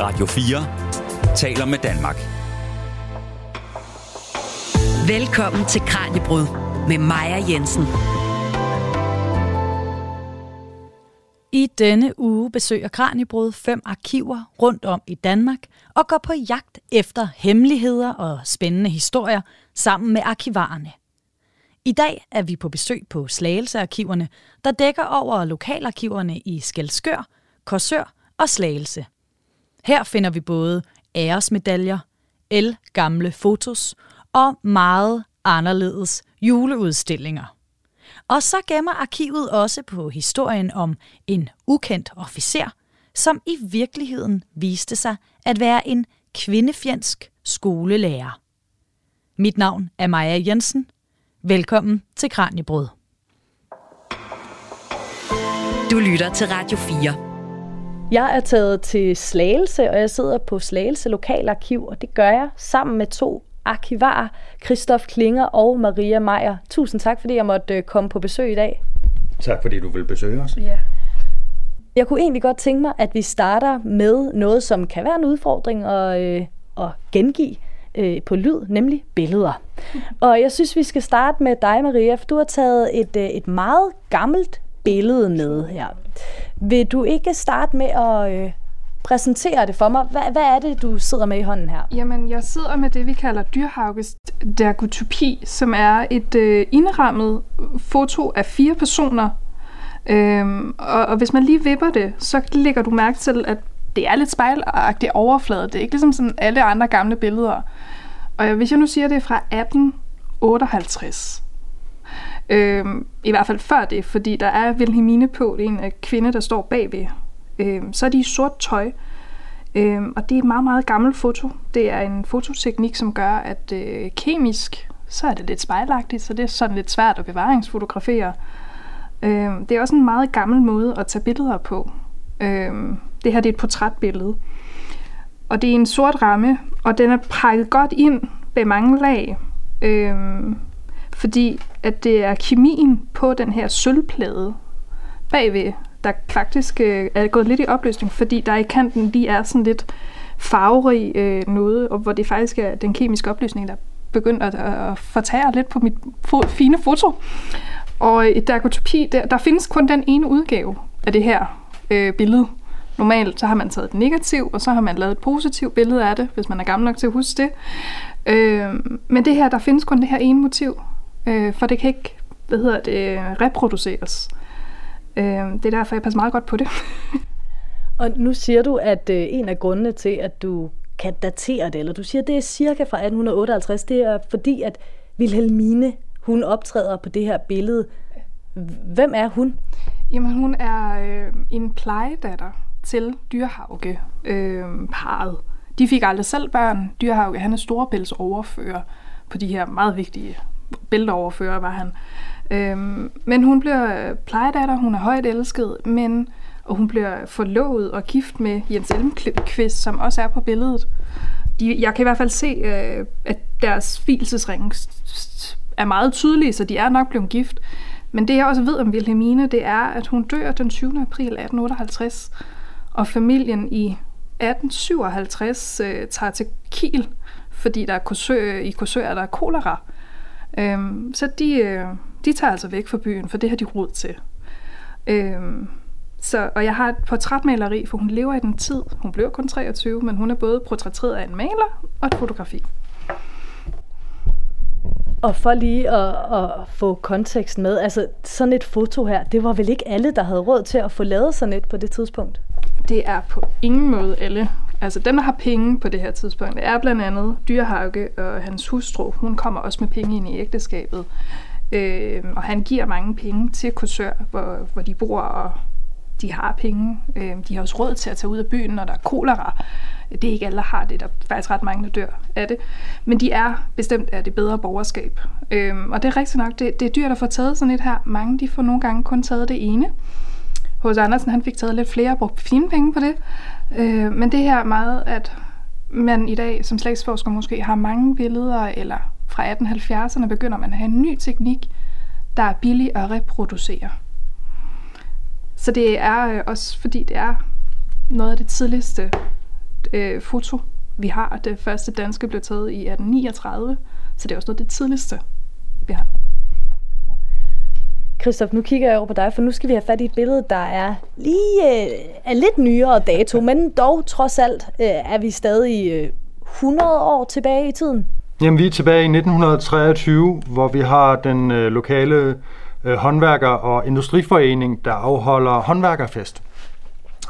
Radio 4 taler med Danmark. Velkommen til Kranjebrud med Maja Jensen. I denne uge besøger Kranjebrud fem arkiver rundt om i Danmark og går på jagt efter hemmeligheder og spændende historier sammen med arkivarerne. I dag er vi på besøg på Slagelsearkiverne, der dækker over lokalarkiverne i Skelskør, Korsør og Slagelse. Her finder vi både æresmedaljer, el gamle fotos og meget anderledes juleudstillinger. Og så gemmer arkivet også på historien om en ukendt officer, som i virkeligheden viste sig at være en kvindefjendsk skolelærer. Mit navn er Maja Jensen. Velkommen til Kranjebrød. Du lytter til Radio 4. Jeg er taget til Slagelse, og jeg sidder på Slagelse Lokalarkiv, og det gør jeg sammen med to arkivarer, Christoph Klinger og Maria Meier. Tusind tak, fordi jeg måtte øh, komme på besøg i dag. Tak fordi du vil besøge os. Ja. Jeg kunne egentlig godt tænke mig, at vi starter med noget, som kan være en udfordring at, øh, at gengive øh, på lyd, nemlig billeder. Og jeg synes, vi skal starte med dig, Maria, for du har taget et, øh, et meget gammelt billede med her. Vil du ikke starte med at øh, præsentere det for mig? Hvad, hvad er det, du sidder med i hånden her? Jamen, jeg sidder med det, vi kalder dyrhauges dergotopi, som er et øh, indrammet foto af fire personer. Øhm, og, og hvis man lige vipper det, så lægger du mærke til, at det er lidt spejlagtig overflade. Det er ikke ligesom sådan alle andre gamle billeder. Og hvis jeg nu siger, det er fra 1858, øhm, i hvert fald før det, fordi der er Wilhelmine på, det er en øh, kvinde, der står bagved, Øh, så er de i sort tøj, øh, og det er et meget, meget gammelt foto. Det er en fototeknik, som gør, at øh, kemisk, så er det lidt spejlagtigt, så det er sådan lidt svært at bevaringsfotografere. Øh, det er også en meget gammel måde at tage billeder på. Øh, det her det er et portrætbillede. Og det er en sort ramme, og den er pakket godt ind med mange lag. Øhm, fordi at det er kemien på den her sølvplade bagved, der faktisk øh, er gået lidt i opløsning, fordi der i kanten lige er sådan lidt farverig øh, noget, og hvor det faktisk er den kemiske opløsning, der begynder at, at fortære lidt på mit fo- fine foto. Og i Dagotopi, der, der findes kun den ene udgave af det her øh, billede. Normalt så har man taget et negativ, og så har man lavet et positivt billede af det, hvis man er gammel nok til at huske det. Øh, men det her, der findes kun det her ene motiv, øh, for det kan ikke, hvad hedder det, reproduceres. Øh, det er derfor, jeg passer meget godt på det. og nu siger du, at øh, en af grundene til, at du kan datere det, eller du siger, at det er cirka fra 1858, det er fordi, at Wilhelmine, hun optræder på det her billede. Hvem er hun? Jamen, hun er øh, en plejedatter til Dyrhauge øh, parret. De fik aldrig selv børn. Dyrhauge, han er storebælts overfører på de her meget vigtige bælteoverfører, var han. Øhm, men hun bliver plejedatter, hun er højt elsket, men og hun bliver forlovet og gift med Jens Elmqvist, som også er på billedet. De, jeg kan i hvert fald se, øh, at deres filsesring er meget tydelige, så de er nok blevet gift. Men det jeg også ved om Wilhelmine, det er, at hun dør den 20. april 1858, og familien i 1857 øh, tager til Kiel, fordi der er kursør, i Korsør er der kolera. Øhm, så de, øh, de tager altså væk fra byen, for det har de råd til. Øhm, så, og jeg har et portrætmaleri, for hun lever i den tid. Hun blev kun 23, men hun er både portrætteret af en maler og et fotografi. Og for lige at, at få konteksten med, altså sådan et foto her, det var vel ikke alle, der havde råd til at få lavet sådan et på det tidspunkt? Det er på ingen måde alle. Altså dem, der har penge på det her tidspunkt, det er blandt andet Dyrhauge og hans hustru. Hun kommer også med penge ind i ægteskabet. Øh, og han giver mange penge til Korsør, hvor, hvor de bor, og de har penge. Øh, de har også råd til at tage ud af byen, når der er kolera. Det er ikke alle, der har det. Der er faktisk ret mange, der dør af det. Men de er bestemt af det bedre borgerskab. Øh, og det er rigtigt nok, det, det er dyrt at få taget sådan et her. Mange de får nogle gange kun taget det ene. Hos Andersen han fik taget lidt flere og brugt fine penge på det. Øh, men det her meget, at man i dag som slægtsforsker måske har mange billeder, eller fra 1870'erne begynder man at have en ny teknik, der er billig at reproducere. Så det er øh, også fordi det er noget af det tidligste øh, foto, vi har. Det første danske blev taget i 1839, så det er også noget af det tidligste, vi har. Christoph, nu kigger jeg over på dig, for nu skal vi have fat i et billede, der er lige øh, er lidt nyere dato, men dog trods alt øh, er vi stadig øh, 100 år tilbage i tiden. Jamen, vi er tilbage i 1923, hvor vi har den øh, lokale øh, håndværker- og industriforening, der afholder håndværkerfest.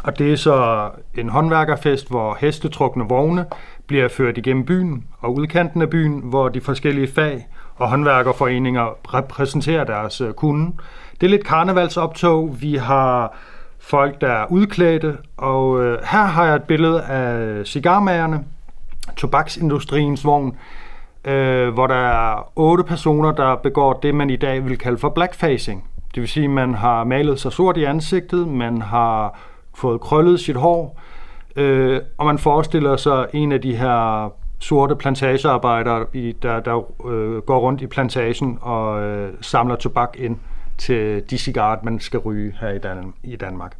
Og det er så en håndværkerfest, hvor hestetrukne vogne bliver ført igennem byen og udkanten af byen, hvor de forskellige fag og håndværkerforeninger repræsenterer deres øh, kunde. Det er lidt karnevalsoptog. Vi har folk, der er udklædte, og øh, her har jeg et billede af cigarmagerne, tobaksindustriens vogn, øh, hvor der er otte personer, der begår det, man i dag vil kalde for blackfacing. Det vil sige, at man har malet sig sort i ansigtet, man har fået krøllet sit hår, øh, og man forestiller sig en af de her sorte plantagearbejdere, i, der, der øh, går rundt i plantagen og øh, samler tobak ind til de cigaret, man skal ryge her i, Dan- i Danmark.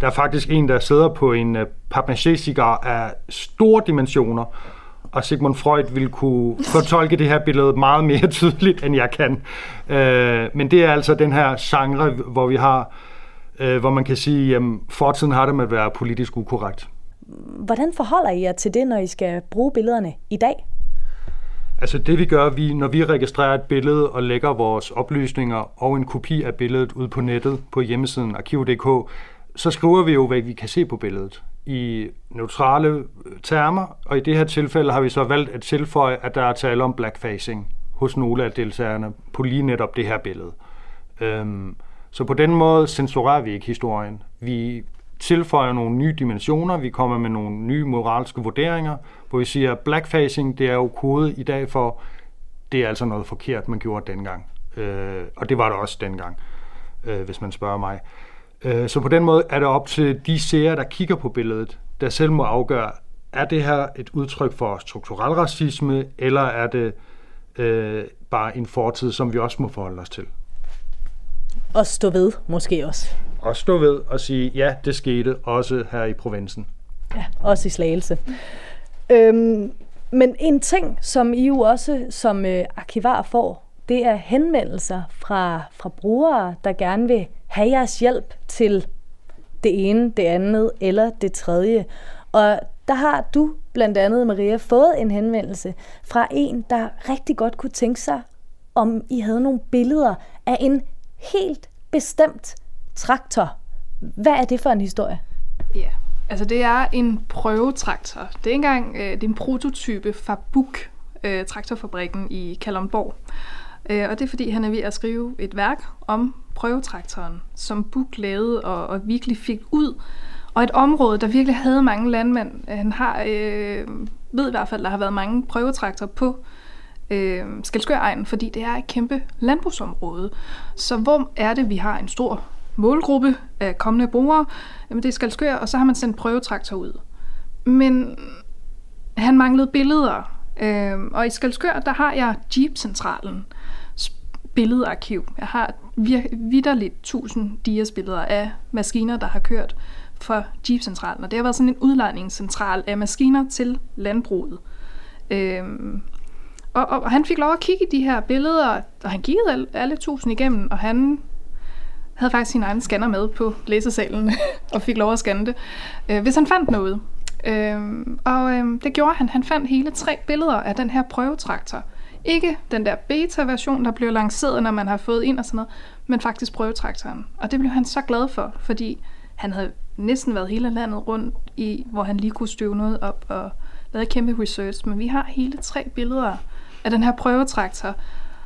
Der er faktisk en, der sidder på en øh, papmaché-cigar af store dimensioner, og Sigmund Freud ville kunne fortolke det her billede meget mere tydeligt, end jeg kan. Øh, men det er altså den her genre, hvor vi har, øh, hvor man kan sige, at fortiden har det med at være politisk ukorrekt. Hvordan forholder I jer til det, når I skal bruge billederne i dag? Altså det vi gør, vi, når vi registrerer et billede og lægger vores oplysninger og en kopi af billedet ud på nettet på hjemmesiden arkiv.dk, så skriver vi jo, hvad vi kan se på billedet i neutrale øh, termer, og i det her tilfælde har vi så valgt at tilføje, at der er tale om blackfacing hos nogle af deltagerne på lige netop det her billede. Øhm, så på den måde censurerer vi ikke historien. Vi tilføjer nogle nye dimensioner, vi kommer med nogle nye moralske vurderinger, hvor vi siger, at blackfacing, det er jo kode i dag for, det er altså noget forkert, man gjorde dengang. Øh, og det var det også dengang, øh, hvis man spørger mig. Øh, så på den måde er det op til de seere, der kigger på billedet, der selv må afgøre, er det her et udtryk for strukturel racisme, eller er det øh, bare en fortid, som vi også må forholde os til? Og stå ved, måske også. Og stå ved og sige, ja, det skete også her i provinsen. Ja, også i Slagelse. Øhm, men en ting, som I jo også som øh, arkivar får, det er henvendelser fra, fra brugere, der gerne vil have jeres hjælp til det ene, det andet eller det tredje. Og der har du blandt andet, Maria, fået en henvendelse fra en, der rigtig godt kunne tænke sig, om I havde nogle billeder af en helt bestemt traktor. Hvad er det for en historie? Ja, altså det er en prøvetraktor. Det er engang øh, det er en prototype fra Buk, øh, traktorfabrikken i Kalundborg. Øh, og det er fordi, han er ved at skrive et værk om prøvetraktoren, som Buk lavede og, og virkelig fik ud. Og et område, der virkelig havde mange landmænd. Han har, øh, ved i hvert fald, der har været mange prøvetraktorer på øh, Skelskøregnen, fordi det er et kæmpe landbrugsområde. Så hvor er det, vi har en stor målgruppe af kommende brugere? Jamen det er Skelskør, og så har man sendt prøvetraktor ud. Men han manglede billeder, øh, og i Skalskør, der har jeg Jeep-centralen billedarkiv. Jeg har vidderligt 1000 diasbilleder af maskiner, der har kørt for Jeep-centralen, og det har været sådan en udlejningscentral af maskiner til landbruget. Øhm, og, og, og han fik lov at kigge i de her billeder, og han kiggede alle, alle tusind igennem, og han havde faktisk sin egen scanner med på læsesalen, og fik lov at scanne det, øh, hvis han fandt noget. Øh, og øh, det gjorde han. Han fandt hele tre billeder af den her prøvetraktor. Ikke den der beta-version, der blev lanceret, når man har fået ind og sådan noget, men faktisk prøvetraktoren. Og det blev han så glad for, fordi han havde næsten været hele landet rundt i, hvor han lige kunne støve noget op og lavet kæmpe research. Men vi har hele tre billeder af den her prøvetraktor,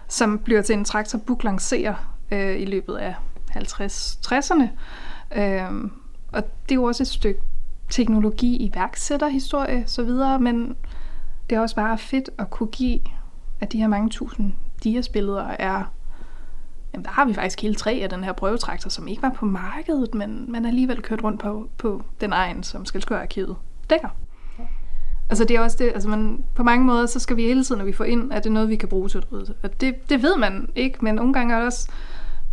som bliver til en traktor, Buk lancerer øh, i løbet af 50-60'erne. Øh, og det er jo også et stykke teknologi, iværksætterhistorie så videre, men det er også bare fedt at kunne give at de her mange tusind diasbilleder er Jamen, der har vi faktisk hele tre af den her prøvetraktor, som ikke var på markedet, men man alligevel kørt rundt på, på den egen, som Skelskør-arkivet dækker. Altså det er også det, altså man, på mange måder, så skal vi hele tiden, når vi får ind, at det er noget, vi kan bruge til at Og det, det ved man ikke, men nogle gange er det også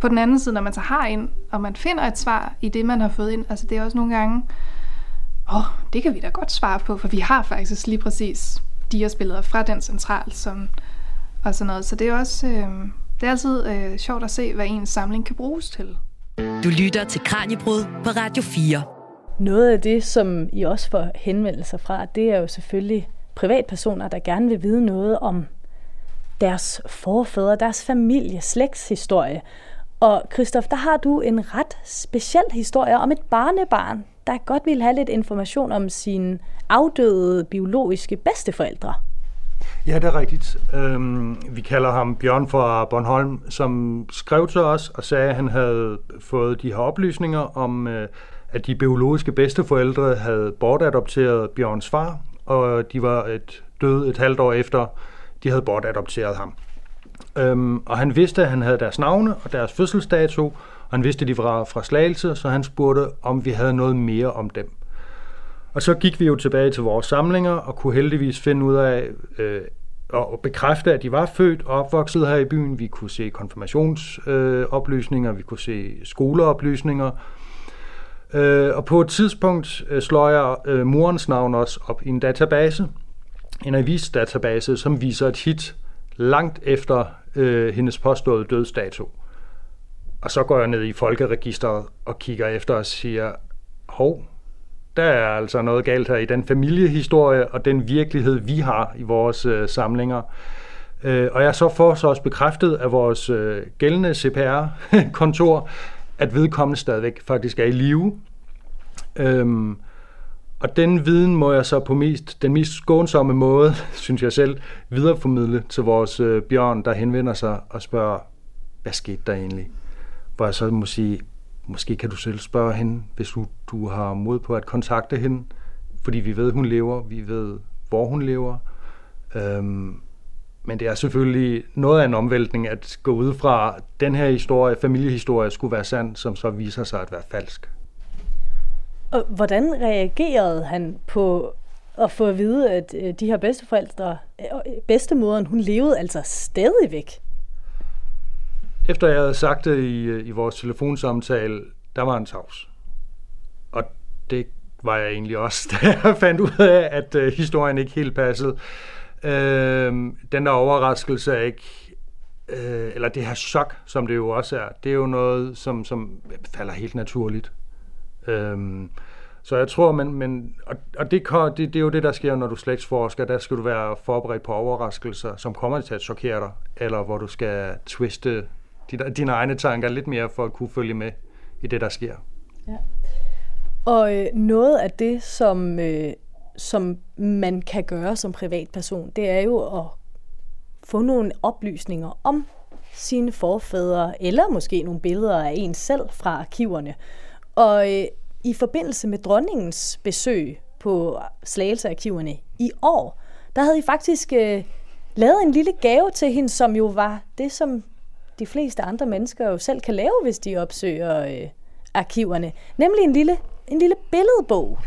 på den anden side, når man så har ind, og man finder et svar i det, man har fået ind. Altså det er også nogle gange, åh, oh, det kan vi da godt svare på, for vi har faktisk lige præcis diasbilleder fra den central, som, og sådan noget. Så det er også, øh, det er altid øh, sjovt at se, hvad ens samling kan bruges til. Du lytter til Kranjebrud på Radio 4. Noget af det, som I også får henvendelser fra, det er jo selvfølgelig privatpersoner, der gerne vil vide noget om deres forfædre, deres familie, slægtshistorie. Og Christoph, der har du en ret speciel historie om et barnebarn, der godt vil have lidt information om sine afdøde biologiske bedsteforældre. Ja, det er rigtigt. Øhm, vi kalder ham Bjørn fra Bornholm, som skrev til os og sagde, at han havde fået de her oplysninger om, øh, at de biologiske bedsteforældre havde bortadopteret Bjørns far, og de var et døde et halvt år efter, de havde bortadopteret ham. Øhm, og han vidste, at han havde deres navne og deres fødselsdato, og han vidste, at de var fra Slagelse, så han spurgte, om vi havde noget mere om dem. Og så gik vi jo tilbage til vores samlinger og kunne heldigvis finde ud af øh, og bekræfte, at de var født og opvokset her i byen. Vi kunne se konfirmationsoplysninger, øh, vi kunne se skoleoplysninger. Øh, og på et tidspunkt øh, slår jeg øh, morens navn også op i en database, en avisdatabase, som viser et hit langt efter øh, hendes påståede dødsdato. Og så går jeg ned i folkeregisteret og kigger efter og siger, hov, der er altså noget galt her i den familiehistorie og den virkelighed, vi har i vores øh, samlinger. Øh, og jeg så får så også bekræftet af vores øh, gældende CPR-kontor, at vedkommende stadigvæk faktisk er i live. Øhm, og den viden må jeg så på mest, den mest skånsomme måde, synes jeg selv, videreformidle til vores øh, bjørn, der henvender sig og spørger, hvad skete der egentlig? Hvor jeg så må sige, måske kan du selv spørge hende, hvis du, du har mod på at kontakte hende, fordi vi ved, hun lever, vi ved, hvor hun lever. Øhm, men det er selvfølgelig noget af en omvæltning at gå ud fra, at den her historie, familiehistorie, skulle være sand, som så viser sig at være falsk. Og hvordan reagerede han på at få at vide, at øh, de her bedsteforældre, øh, bedstemoderen, hun levede altså stadigvæk? Efter jeg havde sagt det i, øh, i vores telefonsamtale, der var en tavs. Og det var jeg egentlig også, da jeg fandt ud af, at historien ikke helt passede. Øh, den der overraskelse er ikke, eller det her chok, som det jo også er, det er jo noget, som, som falder helt naturligt. Øhm, så jeg tror, men, men og, og det, det, det er jo det, der sker, når du slægtsforsker. Der skal du være forberedt på overraskelser, som kommer til at chokere dig, eller hvor du skal twiste dine, dine egne tanker lidt mere for at kunne følge med i det, der sker. Ja. Og øh, noget af det, som, øh, som man kan gøre som privatperson, det er jo at få nogle oplysninger om sine forfædre, eller måske nogle billeder af en selv fra arkiverne. Og øh, i forbindelse med dronningens besøg på Slagelsearkiverne i år, der havde I faktisk øh, lavet en lille gave til hende, som jo var det, som de fleste andre mennesker jo selv kan lave, hvis de opsøger øh, arkiverne. Nemlig en lille, en lille billedbog.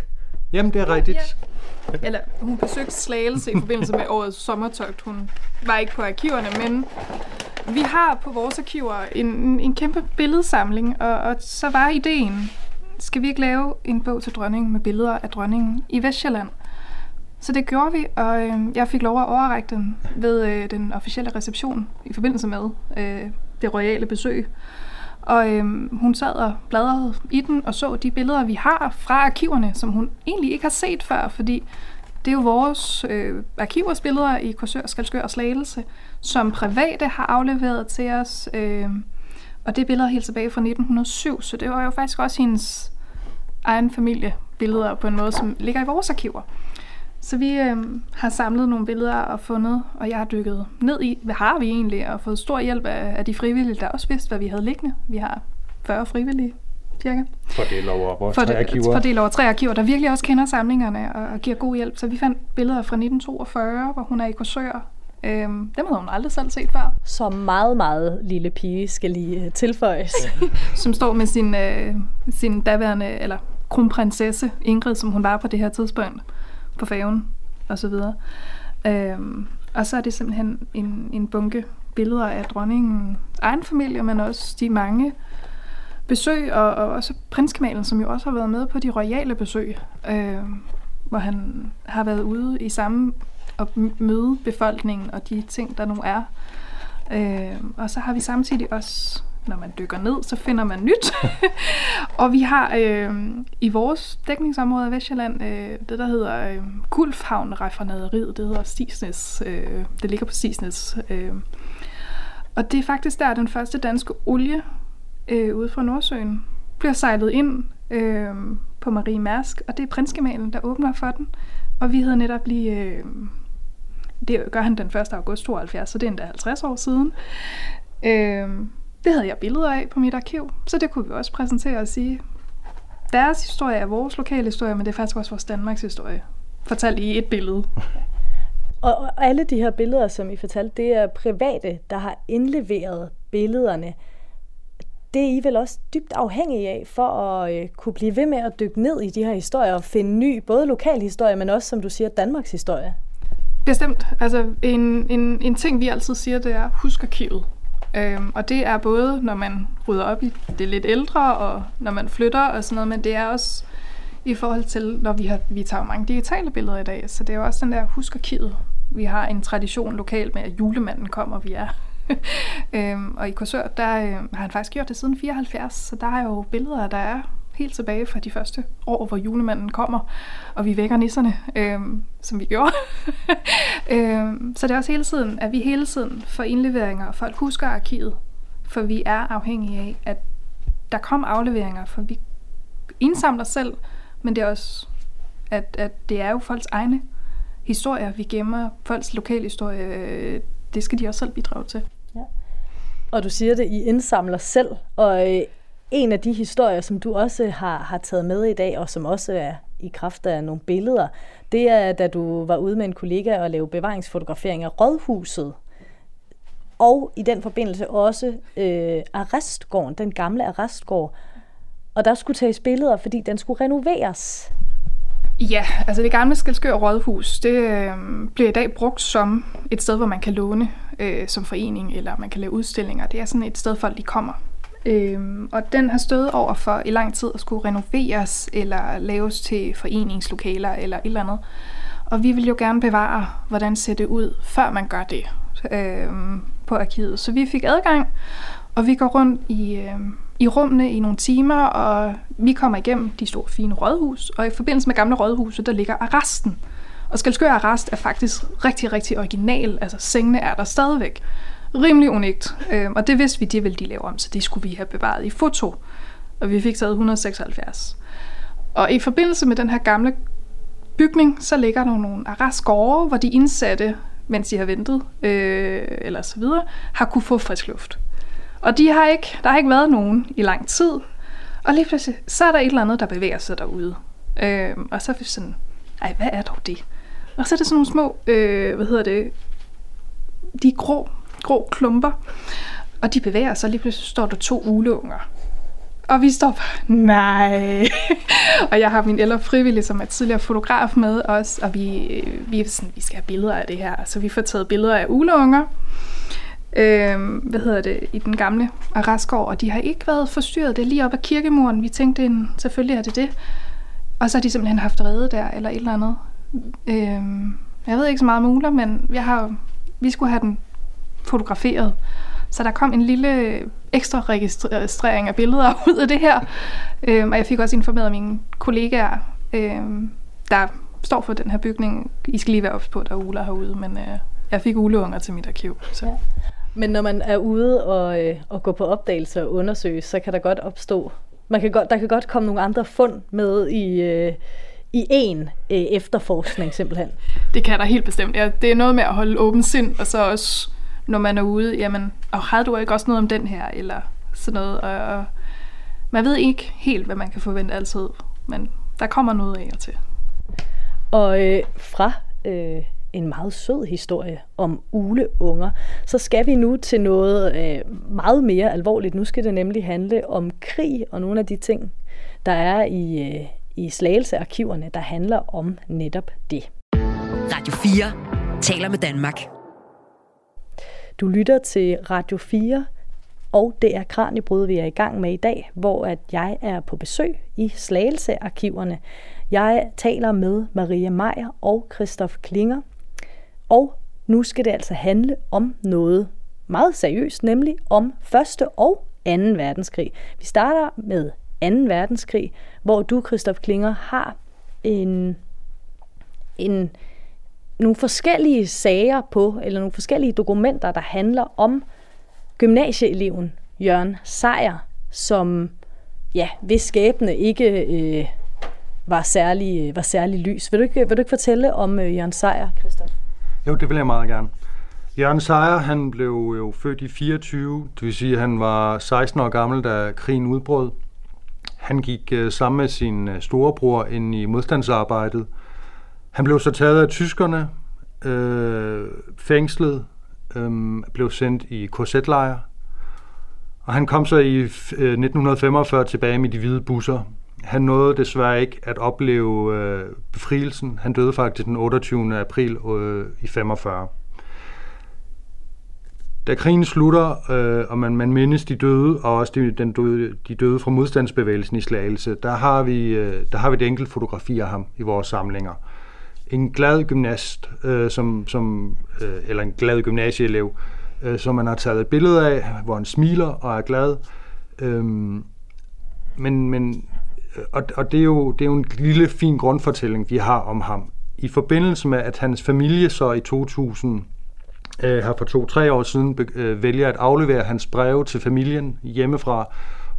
Jamen, det er rigtigt. Ja. Eller hun besøgte Slagelse i forbindelse med årets sommertogt. Hun var ikke på arkiverne, men vi har på vores arkiver en, en kæmpe billedsamling, og, og så var ideen, skal vi ikke lave en bog til dronningen med billeder af dronningen i Vestjylland? Så det gjorde vi, og øh, jeg fik lov at overrække den ved øh, den officielle reception i forbindelse med øh, det royale besøg. Og øh, hun sad og bladrede i den og så de billeder, vi har fra arkiverne, som hun egentlig ikke har set før, fordi det er jo vores øh, arkivers billeder i Korsør, Skalskør og Slagelse, som private har afleveret til os. Øh, og det er billeder helt tilbage fra 1907, så det var jo faktisk også hendes egen familiebilleder på en måde, som ligger i vores arkiver. Så vi øh, har samlet nogle billeder og fundet, og jeg har dykket ned i, hvad har vi egentlig, og fået stor hjælp af, af de frivillige, der også vidste, hvad vi havde liggende. Vi har 40 frivillige, cirka. Fordelt over vores tre arkiver. Fordelt over tre arkiver, der virkelig også kender samlingerne og, og giver god hjælp. Så vi fandt billeder fra 1942, hvor hun er i Korsør. Øhm, dem havde hun aldrig selv set før. Så meget, meget lille pige skal lige øh, tilføjes. som står med sin, øh, sin daværende, eller kronprinsesse Ingrid, som hun var på det her tidspunkt på færgen og så videre. Øhm, og så er det simpelthen en, en bunke billeder af dronningens egen familie, men også de mange besøg, og, og også prinskanalen, som jo også har været med på de royale besøg, øh, hvor han har været ude i samme og møde befolkningen og de ting, der nu er. Øh, og så har vi samtidig også, når man dykker ned, så finder man nyt. og vi har øh, i vores dækningsområde af Vestjylland øh, det, der hedder øh, Gulfhavn Refinaderiet. Det hedder Sisnes. Øh, det ligger på Sisnes. Øh. Og det er faktisk der, den første danske olie øh, ude fra Nordsøen bliver sejlet ind øh, på Marie Mærsk, og det er prinsgemalen, der åbner for den. Og vi havde netop lige... Øh, det gør han den 1. august 72, så det er endda 50 år siden. Øh, det havde jeg billeder af på mit arkiv, så det kunne vi også præsentere og sige. Deres historie er vores lokale historie, men det er faktisk også vores Danmarks historie. Fortalt i et billede. Og alle de her billeder, som I fortalte, det er private, der har indleveret billederne det er I vel også dybt afhængige af for at øh, kunne blive ved med at dykke ned i de her historier og finde ny, både lokal historie, men også, som du siger, Danmarks historie. Bestemt. Altså en, en, en ting, vi altid siger, det er, husk arkivet. Øhm, og det er både, når man rydder op i det lidt ældre, og når man flytter og sådan noget, men det er også i forhold til, når vi, har, vi tager mange digitale billeder i dag, så det er jo også den der, husk arkivet. Vi har en tradition lokalt med, at julemanden kommer, vi er øhm, og i Korsør, der øh, har han faktisk gjort det siden 74, så der er jo billeder, der er helt tilbage fra de første år, hvor julemanden kommer, og vi vækker nisserne, øh, som vi gjorde. øh, så det er også hele tiden, at vi hele tiden får indleveringer, og folk husker arkivet, for vi er afhængige af, at der kommer afleveringer, for vi indsamler selv, men det er også, at, at det er jo folks egne historier, vi gemmer, folks lokalhistorie, øh, det skal de også selv bidrage til. Og du siger det, I indsamler selv, og øh, en af de historier, som du også øh, har, har taget med i dag, og som også er i kraft af nogle billeder, det er, da du var ude med en kollega og lavede bevaringsfotografering af Rådhuset. Og i den forbindelse også øh, arrestgården, den gamle arrestgård. Og der skulle tages billeder, fordi den skulle renoveres. Ja, altså det gamle Skelskør Rådhus, det øh, bliver i dag brugt som et sted, hvor man kan låne øh, som forening, eller man kan lave udstillinger. Det er sådan et sted, folk de kommer. Øh, og den har stået over for i lang tid at skulle renoveres, eller laves til foreningslokaler, eller et eller andet. Og vi vil jo gerne bevare, hvordan ser det ud, før man gør det øh, på arkivet. Så vi fik adgang, og vi går rundt i... Øh, i rummene i nogle timer, og vi kommer igennem de store fine rådhus, og i forbindelse med gamle rådhuset, der ligger arresten. Og Skalskør Arrest er faktisk rigtig, rigtig original, altså sengene er der stadigvæk. Rimelig unikt, øhm, og det vidste vi, det ville de lave om, så det skulle vi have bevaret i foto. Og vi fik taget 176. Og i forbindelse med den her gamle bygning, så ligger der nogle arrestgårde, hvor de indsatte, mens de har ventet, øh, eller så videre, har kunne få frisk luft. Og de har ikke, der har ikke været nogen i lang tid. Og lige pludselig, så er der et eller andet, der bevæger sig derude. Øh, og så er vi sådan, ej, hvad er dog det? Og så er det sådan nogle små, øh, hvad hedder det, de grå, grå klumper. Og de bevæger sig, og lige pludselig står der to uleunger. Og vi står bare, nej. og jeg har min ældre frivillige, som er tidligere fotograf med os, og vi, øh, vi er sådan, vi skal have billeder af det her. Så vi får taget billeder af uleunger øh, hvad hedder det, i den gamle arrestgård, og de har ikke været forstyrret. Det er lige op ad kirkemuren. Vi tænkte, en, selvfølgelig er det det. Og så har de simpelthen haft redde der, eller et eller andet. Øh, jeg ved ikke så meget om uler, men jeg har, vi skulle have den fotograferet. Så der kom en lille ekstra registrering af billeder ud af det her. Øh, og jeg fik også informeret mine kollegaer, øh, der står for den her bygning. I skal lige være ops på, at der er uler herude, men øh, jeg fik uleunger til mit arkiv. Så. Ja. Men når man er ude og, øh, og gå på opdagelse og undersøge, så kan der godt opstå, man kan godt, der kan godt komme nogle andre fund med i, øh, i en øh, efterforskning simpelthen. Det kan der helt bestemt. Ja, det er noget med at holde åben sind, og så også, når man er ude, jamen, og har du ikke også noget om den her, eller sådan noget. Og, og man ved ikke helt, hvad man kan forvente altid, men der kommer noget af og til. Og øh, fra øh, en meget sød historie om uleunger, så skal vi nu til noget øh, meget mere alvorligt. Nu skal det nemlig handle om krig og nogle af de ting, der er i, øh, i slagelsearkiverne, der handler om netop det. Radio 4 taler med Danmark. Du lytter til Radio 4 og det er Kranjebrud, vi er i gang med i dag, hvor at jeg er på besøg i Slagelse-arkiverne. Jeg taler med Maria Meier og Christoph Klinger, og nu skal det altså handle om noget meget seriøst, nemlig om Første og 2. verdenskrig. Vi starter med 2. verdenskrig, hvor du, Christoph Klinger, har en, en, nogle forskellige sager på, eller nogle forskellige dokumenter, der handler om gymnasieeleven Jørgen Sejer, som ja, hvis skæbne ikke øh, var, særlig, øh, var særlig lys. Vil du ikke, vil du ikke fortælle om øh, Jørgen Sejer, Christoph? Jo, det vil jeg meget gerne. Jørgen Sejer, han blev jo født i 24, det vil sige, at han var 16 år gammel, da krigen udbrød. Han gik øh, sammen med sin øh, storebror ind i modstandsarbejdet. Han blev så taget af tyskerne, øh, fængslet, øh, blev sendt i korsetlejre. Og han kom så i øh, 1945 tilbage med de hvide busser. Han nåede desværre ikke at opleve øh, befrielsen. Han døde faktisk den 28. april øh, i 45. Da krigen slutter, øh, og man, man mindes de døde, og også de, den døde, de døde fra modstandsbevægelsen i Slagelse, der har vi, øh, der har vi et enkelt fotografi af ham i vores samlinger. En glad gymnast, øh, som, som, øh, eller en glad gymnasieelev, øh, som man har taget et billede af, hvor han smiler og er glad. Øh, men, men, Øh, og, og det, er jo, det er jo en lille, fin grundfortælling, vi har om ham. I forbindelse med, at hans familie så i 2000 øh, her for to-tre år siden øh, vælger at aflevere hans breve til familien hjemmefra,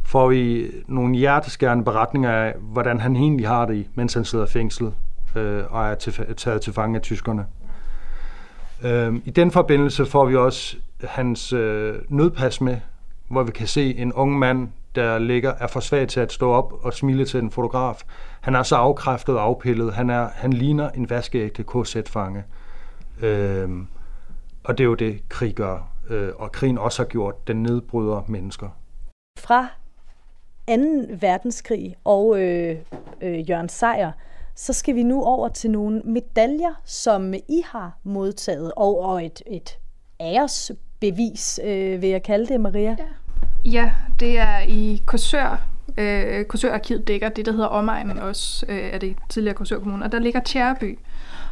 får vi nogle hjerteskærende beretninger af, hvordan han egentlig har det, mens han sidder fængslet øh, og er til, taget til fange af tyskerne. Øh, I den forbindelse får vi også hans øh, nødpas med, hvor vi kan se en ung mand, der ligger, er for svag til at stå op og smile til en fotograf. Han er så afkræftet og afpillet. Han, er, han ligner en vaskeægte KZ-fange. Øh, og det er jo det, krig gør. Øh, og krigen også har gjort. Den nedbryder mennesker. Fra 2. verdenskrig og øh, øh, Jørgen Sejer, så skal vi nu over til nogle medaljer, som I har modtaget, og, og et, et æresbevis, øh, vil jeg kalde det, Maria. Ja, ja det er i Korsør, øh, Korsørarkivet dækker det, der hedder omegnen også, øh, er det tidligere Korsør Kommune, og der ligger Tjæreby.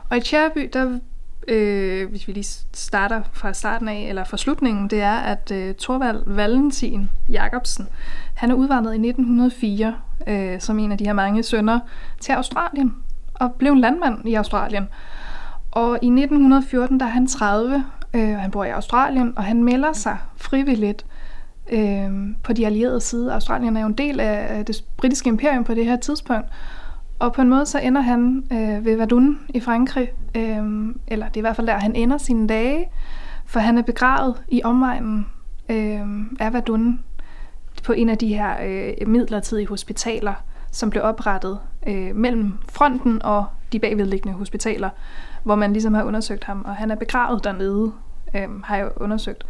Og i Tjæreby, der øh, hvis vi lige starter fra starten af, eller fra slutningen, det er, at øh, Torvald Valentin Jacobsen, han er udvandret i 1904 øh, som en af de her mange sønner til Australien, og blev en landmand i Australien. Og i 1914, der er han 30, øh, og han bor i Australien, og han melder sig frivilligt øh, Øhm, på de allierede side. Australien er jo en del af det britiske imperium på det her tidspunkt, og på en måde så ender han øh, ved Verdun i Frankrig, øh, eller det er i hvert fald der, han ender sine dage, for han er begravet i omegnen øh, af Verdun på en af de her øh, midlertidige hospitaler, som blev oprettet øh, mellem fronten og de bagvedliggende hospitaler, hvor man ligesom har undersøgt ham, og han er begravet dernede, øh, har jeg undersøgt.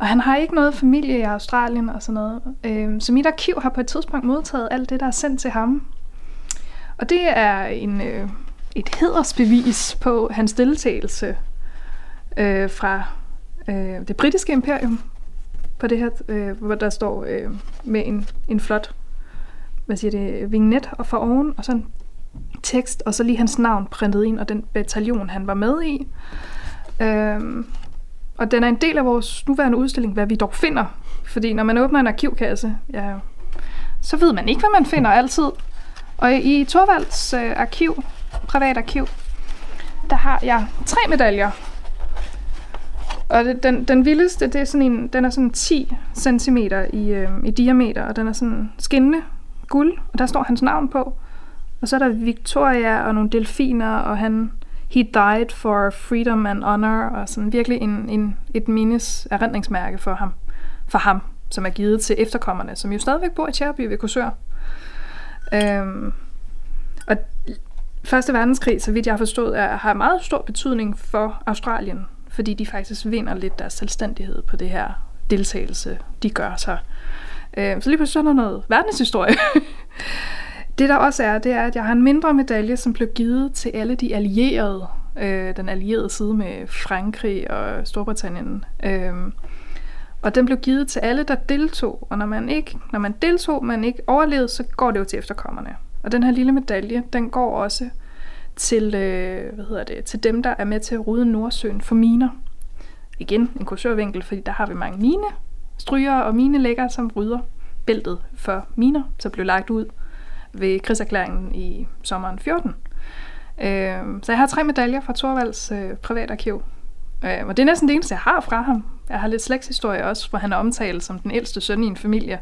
Og han har ikke noget familie i Australien og sådan noget. Øh, så mit arkiv har på et tidspunkt modtaget alt det, der er sendt til ham, og det er en, øh, et hedersbevis på hans deltagelse øh, fra øh, det britiske imperium, på det her, øh, hvor der står øh, med en, en flot hvad siger det, vignet og for oven, og sådan tekst, og så lige hans navn printet ind, og den bataljon, han var med i. Øhm, og den er en del af vores nuværende udstilling, hvad vi dog finder. Fordi når man åbner en arkivkasse, ja, så ved man ikke, hvad man finder altid. Og i Torvalds øh, arkiv, privat arkiv, der har jeg tre medaljer. Og det, den, den vildeste, det er sådan en, den er sådan 10 cm i, øh, i diameter, og den er sådan skinnende guld, og der står hans navn på. Og så er der Victoria og nogle delfiner, og han He died for freedom and honor, og sådan virkelig en, en, et mindes erindringsmærke for ham, for ham, som er givet til efterkommerne, som jo stadigvæk bor i Tjerby ved Korsør. Øhm, og Første verdenskrig, så vidt jeg har forstået, er, har meget stor betydning for Australien, fordi de faktisk vinder lidt deres selvstændighed på det her deltagelse, de gør sig. Øh, så lige pludselig er der noget verdenshistorie. det der også er, det er, at jeg har en mindre medalje, som blev givet til alle de allierede, øh, den allierede side med Frankrig og Storbritannien. Øh, Og den blev givet til alle, der deltog. Og når man ikke, når man deltog, men ikke overlevede, så går det jo til efterkommerne. Og den her lille medalje, den går også til, øh, hvad hedder det, til dem, der er med til at rydde Nordsøen for miner. Igen en kursørvinkel, fordi der har vi mange mine stryger og minelægger, som rydder bæltet for miner, som blev lagt ud ved krigserklæringen i sommeren 14. Øh, så jeg har tre medaljer fra Thorvalds øh, privatarkiv. Øh, og det er næsten det eneste, jeg har fra ham. Jeg har lidt slægtshistorie også, hvor han er omtalt som den ældste søn i en familie.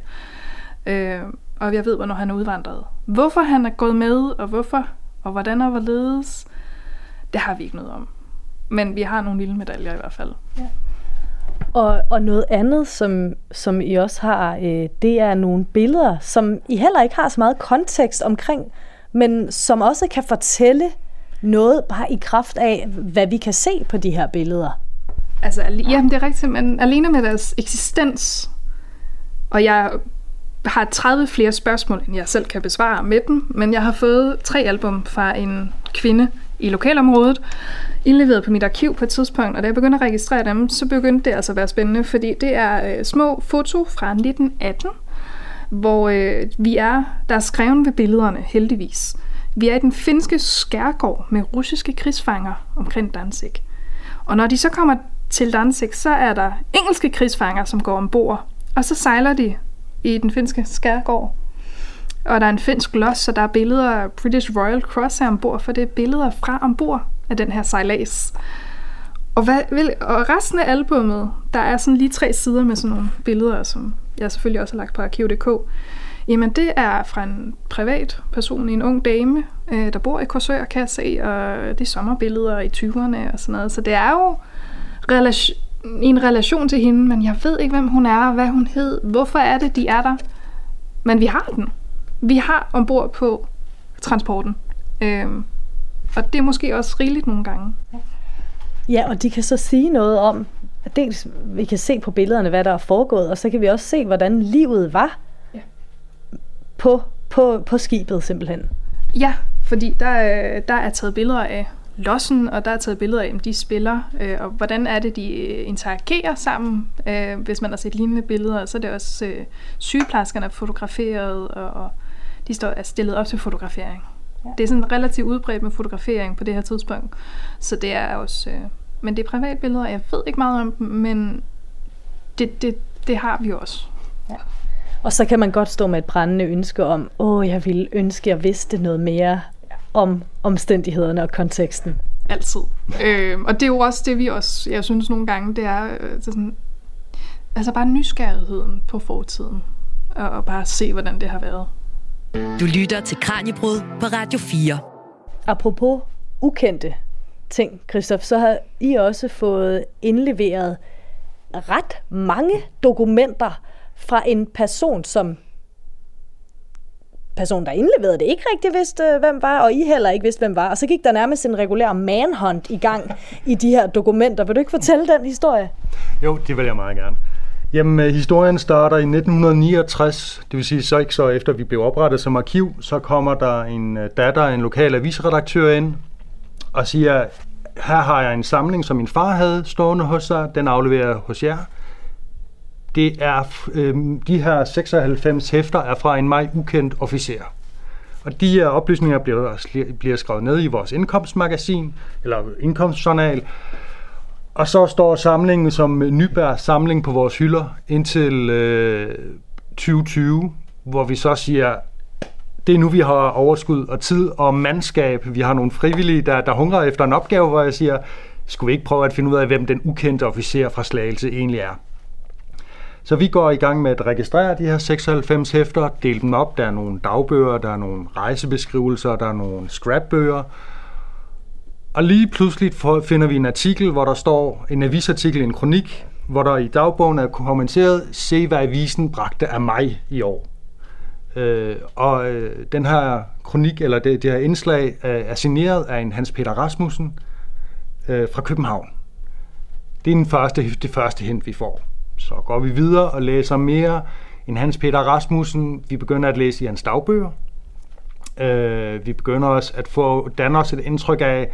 Øh, og jeg ved, hvornår han er udvandret. Hvorfor han er gået med, og hvorfor, og hvordan og hvorledes, det har vi ikke noget om. Men vi har nogle lille medaljer i hvert fald. Ja. Og, og noget andet, som, som I også har, øh, det er nogle billeder, som I heller ikke har så meget kontekst omkring, men som også kan fortælle noget bare i kraft af, hvad vi kan se på de her billeder. Altså, jamen det er rigtigt, men alene med deres eksistens, og jeg har 30 flere spørgsmål, end jeg selv kan besvare med dem, men jeg har fået tre album fra en kvinde i lokalområdet, indleveret på mit arkiv på et tidspunkt, og da jeg begyndte at registrere dem, så begyndte det altså at være spændende, fordi det er øh, små foto fra 1918, hvor øh, vi er, der er skrevet ved billederne, heldigvis. Vi er i den finske skærgård med russiske krigsfanger omkring Danzig. Og når de så kommer til Danzig, så er der engelske krigsfanger, som går ombord, og så sejler de i den finske skærgård. Og der er en finsk los, så der er billeder af British Royal Cross her ombord, for det er billeder fra ombord af den her sejlads. Og, hvad, og resten af albummet, der er sådan lige tre sider med sådan nogle billeder, som jeg selvfølgelig også har lagt på arkiv.dk. Jamen det er fra en privat person, en ung dame, øh, der bor i Korsør, kan jeg se, og det er sommerbilleder i 20'erne og sådan noget. Så det er jo relation, i en relation til hende, men jeg ved ikke, hvem hun er, hvad hun hed, hvorfor er det, de er der. Men vi har den. Vi har ombord på transporten. Øhm, og det er måske også rigeligt nogle gange. Ja, og de kan så sige noget om, at dels vi kan se på billederne, hvad der er foregået, og så kan vi også se, hvordan livet var ja. på, på, på skibet simpelthen. Ja, fordi der, der er taget billeder af lossen, og der er taget billeder af, om de spiller, øh, og hvordan er det, de øh, interagerer sammen. Øh, hvis man har set lignende billeder, så er det også øh, sygeplejerskerne fotograferet, og, og de står er stillet op til fotografering. Ja. Det er sådan relativt udbredt med fotografering på det her tidspunkt, så det er også... Øh, men det er privatbilleder, jeg ved ikke meget om dem, men det, det, det har vi også. Ja. Og så kan man godt stå med et brændende ønske om, åh, jeg ville ønske, jeg vidste noget mere om omstændighederne og konteksten. Altid. Øh, og det er jo også det, vi også, jeg synes nogle gange, det er, øh, det er sådan, altså bare nysgerrigheden på fortiden, og, og bare se, hvordan det har været. Du lytter til Kranjebrud på Radio 4. Apropos ukendte ting, Christoph, så har I også fået indleveret ret mange dokumenter fra en person, som person, der indleverede det, ikke rigtig vidste, øh, hvem var, og I heller ikke vidste, hvem var. Og så gik der nærmest en regulær manhunt i gang i de her dokumenter. Vil du ikke fortælle den historie? Jo, det vil jeg meget gerne. Jamen, øh, historien starter i 1969, det vil sige så ikke så efter vi blev oprettet som arkiv, så kommer der en øh, datter en lokal avisredaktør ind og siger, her har jeg en samling, som min far havde stående hos sig, den afleverer jeg hos jer. Det er, øh, de her 96 hæfter er fra en mig ukendt officer. Og de her oplysninger bliver, bliver skrevet ned i vores indkomstmagasin, eller indkomstjournal, og så står samlingen som Nybær samling på vores hylder indtil øh, 2020, hvor vi så siger, det er nu, vi har overskud og tid og mandskab. Vi har nogle frivillige, der, der hungrer efter en opgave, hvor jeg siger, skulle vi ikke prøve at finde ud af, hvem den ukendte officer fra Slagelse egentlig er? Så vi går i gang med at registrere de her 96 hæfter, dele dem op. Der er nogle dagbøger, der er nogle rejsebeskrivelser, der er nogle scrapbøger. Og lige pludselig finder vi en artikel, hvor der står en avisartikel, en kronik, hvor der i dagbogen er kommenteret, se hvad avisen bragte af mig i år. Øh, og øh, den her kronik, eller det, det her indslag, øh, er signeret af en Hans Peter Rasmussen øh, fra København. Det er den første, det første hint, vi får. Så går vi videre og læser mere end Hans Peter Rasmussen. Vi begynder at læse i hans dagbøger. Øh, vi begynder også at få danne os et indtryk af,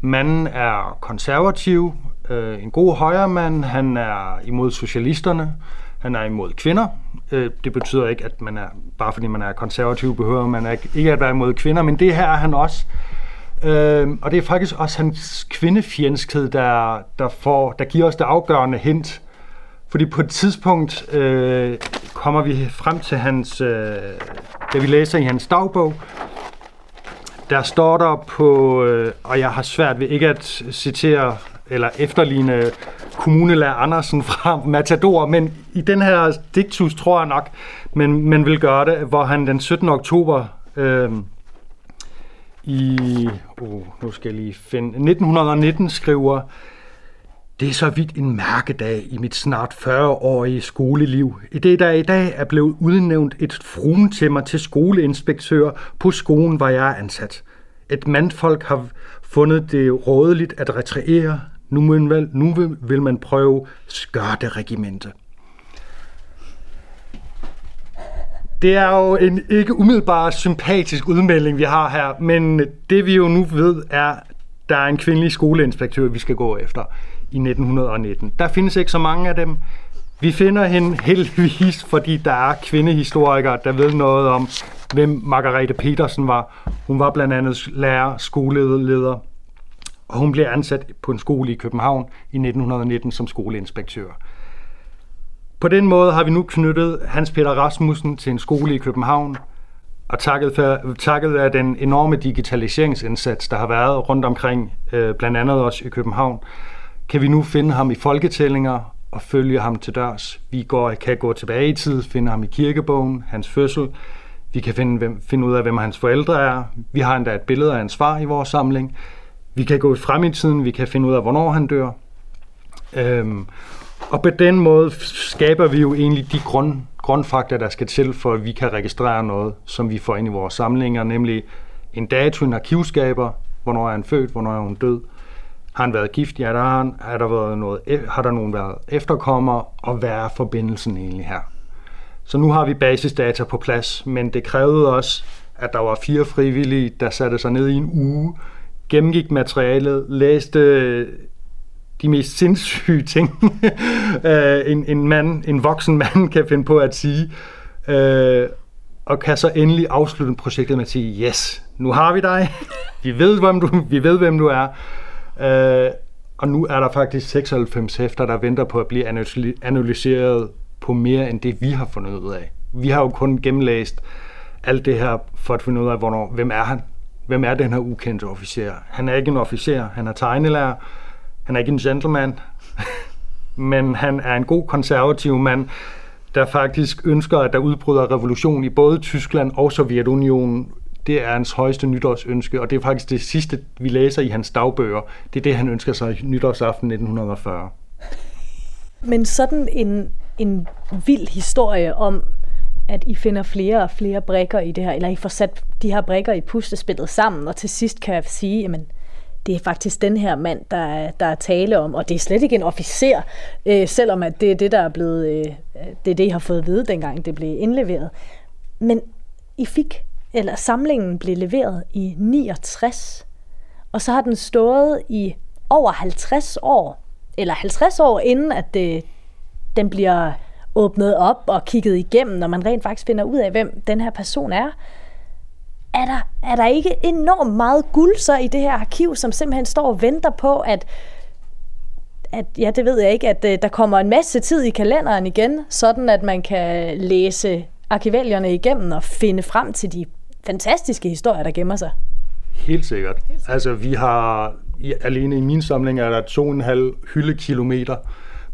manden er konservativ, Øh, en god højremand, han er imod socialisterne, han er imod kvinder. Øh, det betyder ikke, at man er, bare fordi man er konservativ, behøver man ikke, ikke at være imod kvinder, men det her er han også. Øh, og det er faktisk også hans kvindefjendskhed, der, der, får, der giver os det afgørende hint. Fordi på et tidspunkt øh, kommer vi frem til hans, øh, da vi læser i hans dagbog, der står der på, øh, og jeg har svært ved ikke at citere eller efterligne kommunelærer Andersen fra Matador, men i den her diktus tror jeg nok, men man vil gøre det, hvor han den 17. oktober øh, i, oh, nu skal jeg lige finde, 1919 skriver, det er så vidt en mærkedag i mit snart 40-årige skoleliv, i det der i dag er blevet udnævnt et fruen til mig til skoleinspektør på skolen, hvor jeg er ansat. Et mandfolk har fundet det rådeligt at retriere. Nu vil, man, nu vil, vil man prøve skørte regimente. Det er jo en ikke umiddelbart sympatisk udmelding, vi har her, men det vi jo nu ved er, der er en kvindelig skoleinspektør, vi skal gå efter i 1919. Der findes ikke så mange af dem. Vi finder hende heldigvis, fordi der er kvindehistorikere, der ved noget om, hvem Margarete Petersen var. Hun var blandt andet lærer, skoleleder, og hun blev ansat på en skole i København i 1919 som skoleinspektør. På den måde har vi nu knyttet Hans Peter Rasmussen til en skole i København, og takket, for, takket af den enorme digitaliseringsindsats, der har været rundt omkring, øh, blandt andet også i København, kan vi nu finde ham i folketællinger og følge ham til dørs. Vi går, kan gå tilbage i tid, finde ham i kirkebogen, hans fødsel. Vi kan finde, hvem, finde ud af, hvem hans forældre er. Vi har endda et billede af hans far i vores samling. Vi kan gå frem i tiden, vi kan finde ud af, hvornår han dør. Øhm, og på den måde skaber vi jo egentlig de grund, grundfakta, der skal til, for at vi kan registrere noget, som vi får ind i vores samlinger, nemlig en dato, en arkivskaber, hvornår er han født, hvornår er hun død, har han været gift? Ja, der har han. Har der, været noget, e- har der nogen været efterkommer? Og hvad er forbindelsen egentlig her? Så nu har vi basisdata på plads, men det krævede også, at der var fire frivillige, der satte sig ned i en uge, gennemgik materialet, læste de mest sindssyge ting, øh, en, en, mand, en voksen mand kan finde på at sige, øh, og kan så endelig afslutte projektet med at sige, yes, nu har vi dig, vi ved, hvem du, vi ved, hvem du er, Øh, og nu er der faktisk 96 hæfter, der venter på at blive analyseret på mere end det, vi har fundet ud af. Vi har jo kun gennemlæst alt det her for at finde ud af, hvornår, hvem er han? Hvem er den her ukendte officer? Han er ikke en officer, han er tegnelærer, han er ikke en gentleman, men han er en god konservativ mand, der faktisk ønsker, at der udbryder revolution i både Tyskland og Sovjetunionen det er hans højeste nytårsønske, og det er faktisk det sidste, vi læser i hans dagbøger. Det er det, han ønsker sig nytårsaften 1940. Men sådan en, en vild historie om, at I finder flere og flere brækker i det her, eller I får sat de her brækker i puslespillet sammen, og til sidst kan jeg sige, jamen, det er faktisk den her mand, der er, der er tale om, og det er slet ikke en officer, øh, selvom at det er det, der er blevet, øh, det er det, I har fået at vide, dengang det blev indleveret. Men I fik eller samlingen blev leveret i 69, og så har den stået i over 50 år, eller 50 år inden at det, den bliver åbnet op og kigget igennem, når man rent faktisk finder ud af, hvem den her person er. Er der, er der ikke enormt meget guld så i det her arkiv, som simpelthen står og venter på, at, at ja, det ved jeg ikke, at øh, der kommer en masse tid i kalenderen igen, sådan at man kan læse arkivalierne igennem og finde frem til de fantastiske historier, der gemmer sig. Helt sikkert. Helt sikkert. Altså, vi har alene i min samling er der 2,5 hyldekilometer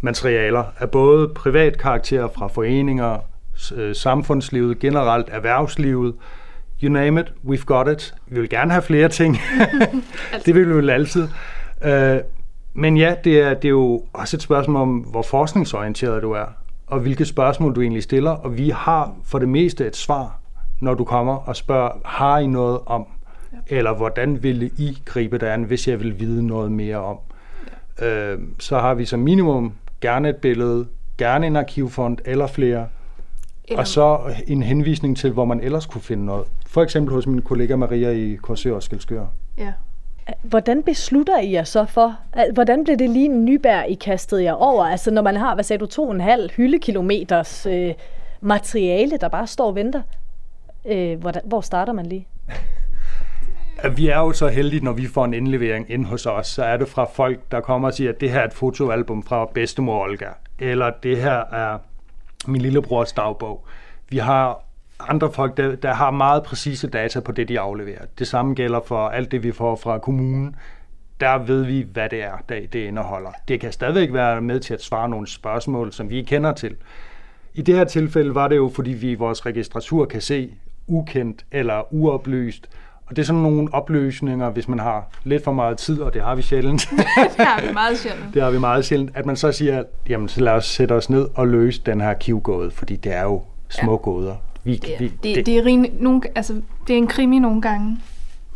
materialer af både privat karakter fra foreninger, øh, samfundslivet, generelt erhvervslivet, you name it, we've got it. Vi vil gerne have flere ting. det vil vi vel altid. Uh, men ja, det er, det er jo også et spørgsmål om, hvor forskningsorienteret du er, og hvilke spørgsmål du egentlig stiller, og vi har for det meste et svar når du kommer og spørger, har I noget om? Ja. Eller hvordan ville I gribe det an, hvis jeg vil vide noget mere om? Ja. Øh, så har vi som minimum gerne et billede, gerne en arkivfond eller flere, eller... og så en henvisning til, hvor man ellers kunne finde noget. For eksempel hos min kollega Maria i Korsør og Skelskør. Ja. Hvordan beslutter I jer så for, hvordan blev det lige en nybær, I kastede jer over? Altså når man har, hvad sagde du, to og en halv hyldekilometers øh, materiale, der bare står og venter. Øh, hvor, hvor starter man lige? Vi er jo så heldige, når vi får en indlevering ind hos os, så er det fra folk, der kommer og siger, at det her er et fotoalbum fra bedstemor Olga, eller det her er min lillebrors dagbog. Vi har andre folk, der, der har meget præcise data på det, de afleverer. Det samme gælder for alt det, vi får fra kommunen. Der ved vi, hvad det er, det, det indeholder. Det kan stadigvæk være med til at svare nogle spørgsmål, som vi kender til. I det her tilfælde var det jo, fordi vi i vores registratur kan se ukendt eller uoplyst, og det er sådan nogle opløsninger, hvis man har lidt for meget tid, og det har vi sjældent. det har vi meget sjældent. det har vi meget sjældent. At man så siger, jamen så lad os sætte os ned og løse den her kivgåde, fordi det er jo små ja. gåder. Vi, det, er, vi, det, det, det, er rimelig, nogle, altså, det er en krimi nogle gange.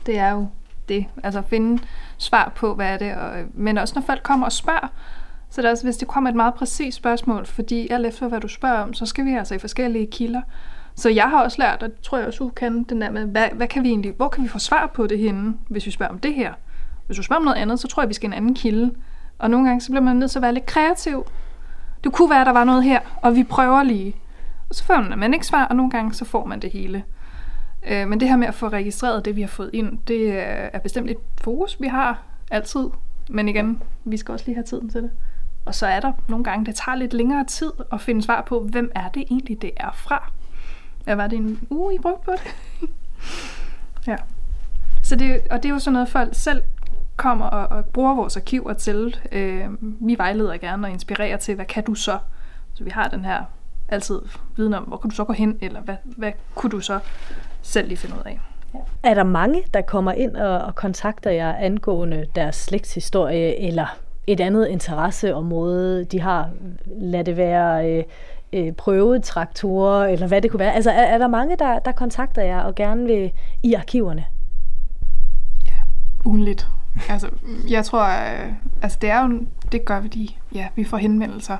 Det er jo det. Altså at finde svar på, hvad er det. Og, men også når folk kommer og spørger, så det er også, hvis det kommer et meget præcist spørgsmål, fordi alt efter hvad du spørger om, så skal vi altså i forskellige kilder. Så jeg har også lært, og det tror jeg også, du kan, den der med, hvad, hvad kan vi egentlig, hvor kan vi få svar på det henne, hvis vi spørger om det her? Hvis du spørger om noget andet, så tror jeg, vi skal en anden kilde. Og nogle gange, så bliver man nødt til at være lidt kreativ. Det kunne være, at der var noget her, og vi prøver lige. Og så får man ikke svar, og nogle gange, så får man det hele. Øh, men det her med at få registreret det, vi har fået ind, det øh, er bestemt et fokus, vi har altid. Men igen, vi skal også lige have tiden til det. Og så er der nogle gange, det tager lidt længere tid at finde svar på, hvem er det egentlig, det er fra. Ja, var det en uge, I brugte på det? ja. Så det, og det er jo sådan noget, folk selv kommer og, og bruger vores arkiver til. Øh, vi vejleder gerne og inspirerer til, hvad kan du så? Så vi har den her altid viden om, hvor kan du så gå hen, eller hvad, hvad kunne du så selv lige finde ud af. Ja. Er der mange, der kommer ind og, og kontakter jer angående deres slægtshistorie, eller et andet interesseområde, de har? Lad det være øh, øh, prøvetraktorer, eller hvad det kunne være. Altså er, er der mange, der, der kontakter jer og gerne vil i arkiverne? Ja, ugenligt. altså, jeg tror, øh, altså det er jo, det gør vi, de, ja, vi får henvendelser.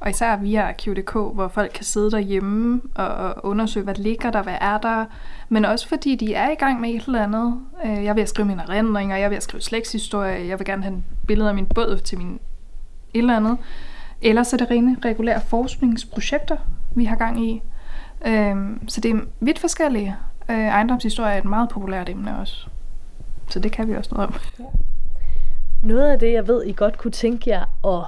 Og især via Arkiv.dk, hvor folk kan sidde derhjemme og undersøge, hvad ligger der, hvad er der. Men også fordi de er i gang med et eller andet. Øh, jeg vil skrive mine erindringer, jeg vil skrive slægtshistorie, jeg vil gerne have billeder af min båd til min et eller andet. Ellers er det rene regulære forskningsprojekter, vi har gang i. Øhm, så det er vidt forskellige. Øh, ejendomshistorie er et meget populært emne også. Så det kan vi også noget om. Noget af det, jeg ved, I godt kunne tænke jer at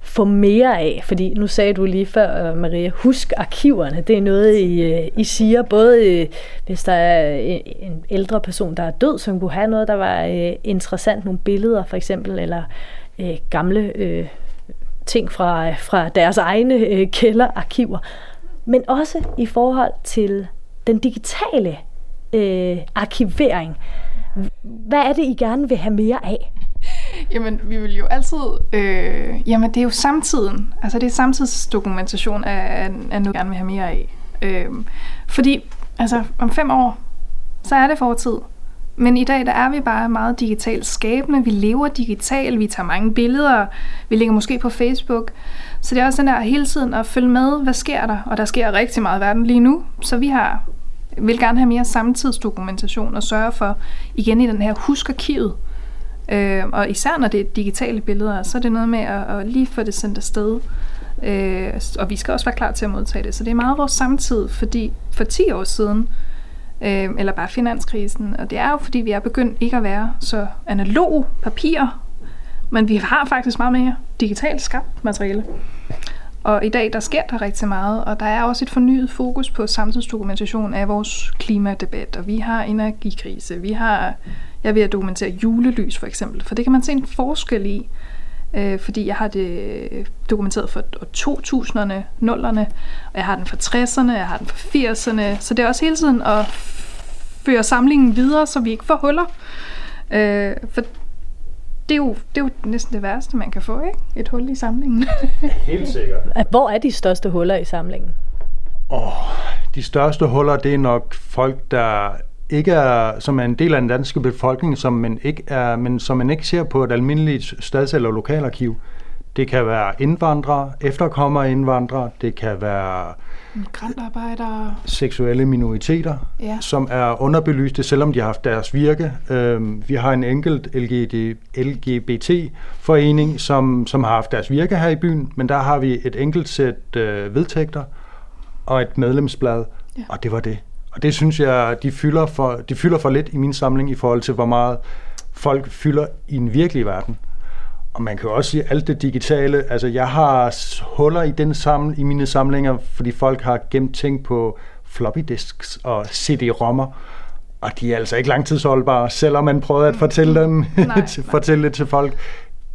få mere af? Fordi nu sagde du lige før, øh, Maria, husk arkiverne. Det er noget, I, øh, I siger, både øh, hvis der er en ældre person, der er død, som kunne have noget, der var interessant, nogle billeder for eksempel, eller øh, gamle øh, ting fra, fra deres egne øh, kælderarkiver, men også i forhold til den digitale øh, arkivering. Hvad er det, I gerne vil have mere af? Jamen, vi vil jo altid... Øh, jamen, det er jo samtiden. Altså, det er samtidsdokumentation af, af, af noget, vi gerne vil have mere af. Øh, fordi, altså, om fem år, så er det fortid. Men i dag, der er vi bare meget digitalt skabende. Vi lever digitalt, vi tager mange billeder, vi ligger måske på Facebook. Så det er også den der hele tiden at følge med, hvad sker der? Og der sker rigtig meget i verden lige nu. Så vi har vil gerne have mere samtidsdokumentation og sørge for, igen i den her huskarkivet, øh, og især når det er digitale billeder, så er det noget med at, at lige få det sendt afsted. Øh, og vi skal også være klar til at modtage det. Så det er meget vores samtid, fordi for 10 år siden, øh, eller bare finanskrisen. Og det er jo, fordi vi er begyndt ikke at være så analog papir, men vi har faktisk meget mere digitalt skabt materiale. Og i dag, der sker der rigtig meget, og der er også et fornyet fokus på samtidsdokumentation af vores klimadebat, og vi har energikrise, vi har, jeg vil dokumentere julelys for eksempel, for det kan man se en forskel i, øh, fordi jeg har det dokumenteret for 2000'erne, 0'erne, og jeg har den fra 60'erne, jeg har den fra 80'erne, så det er også hele tiden at føre samlingen videre, så vi ikke får huller. Øh, for det er, jo, det er jo næsten det værste, man kan få, ikke? Et hul i samlingen. Helt sikkert. Hvor er de største huller i samlingen? Oh, de største huller, det er nok folk, der ikke er, som er en del af den danske befolkning, som man ikke er, men som man ikke ser på et almindeligt stads- eller lokalarkiv. Det kan være indvandrere, efterkommere indvandrere, det kan være Migrantarbejdere. seksuelle minoriteter, Ja. som er underbelyste, selvom de har haft deres virke. Øhm, vi har en enkelt LGBT, LGBT-forening, som, som har haft deres virke her i byen, men der har vi et enkelt sæt øh, vedtægter og et medlemsblad, ja. og det var det. Og det synes jeg, de fylder, for, de fylder for lidt i min samling i forhold til, hvor meget folk fylder i en virkelig verden. Og man kan jo også sige, alt det digitale, altså jeg har huller i, den saml, i mine samlinger, fordi folk har gemt ting på floppy disks og CD-rommer, og de er altså ikke langtidsholdbare, selvom man prøver at fortælle dem, Nej, nej. fortælle det til folk.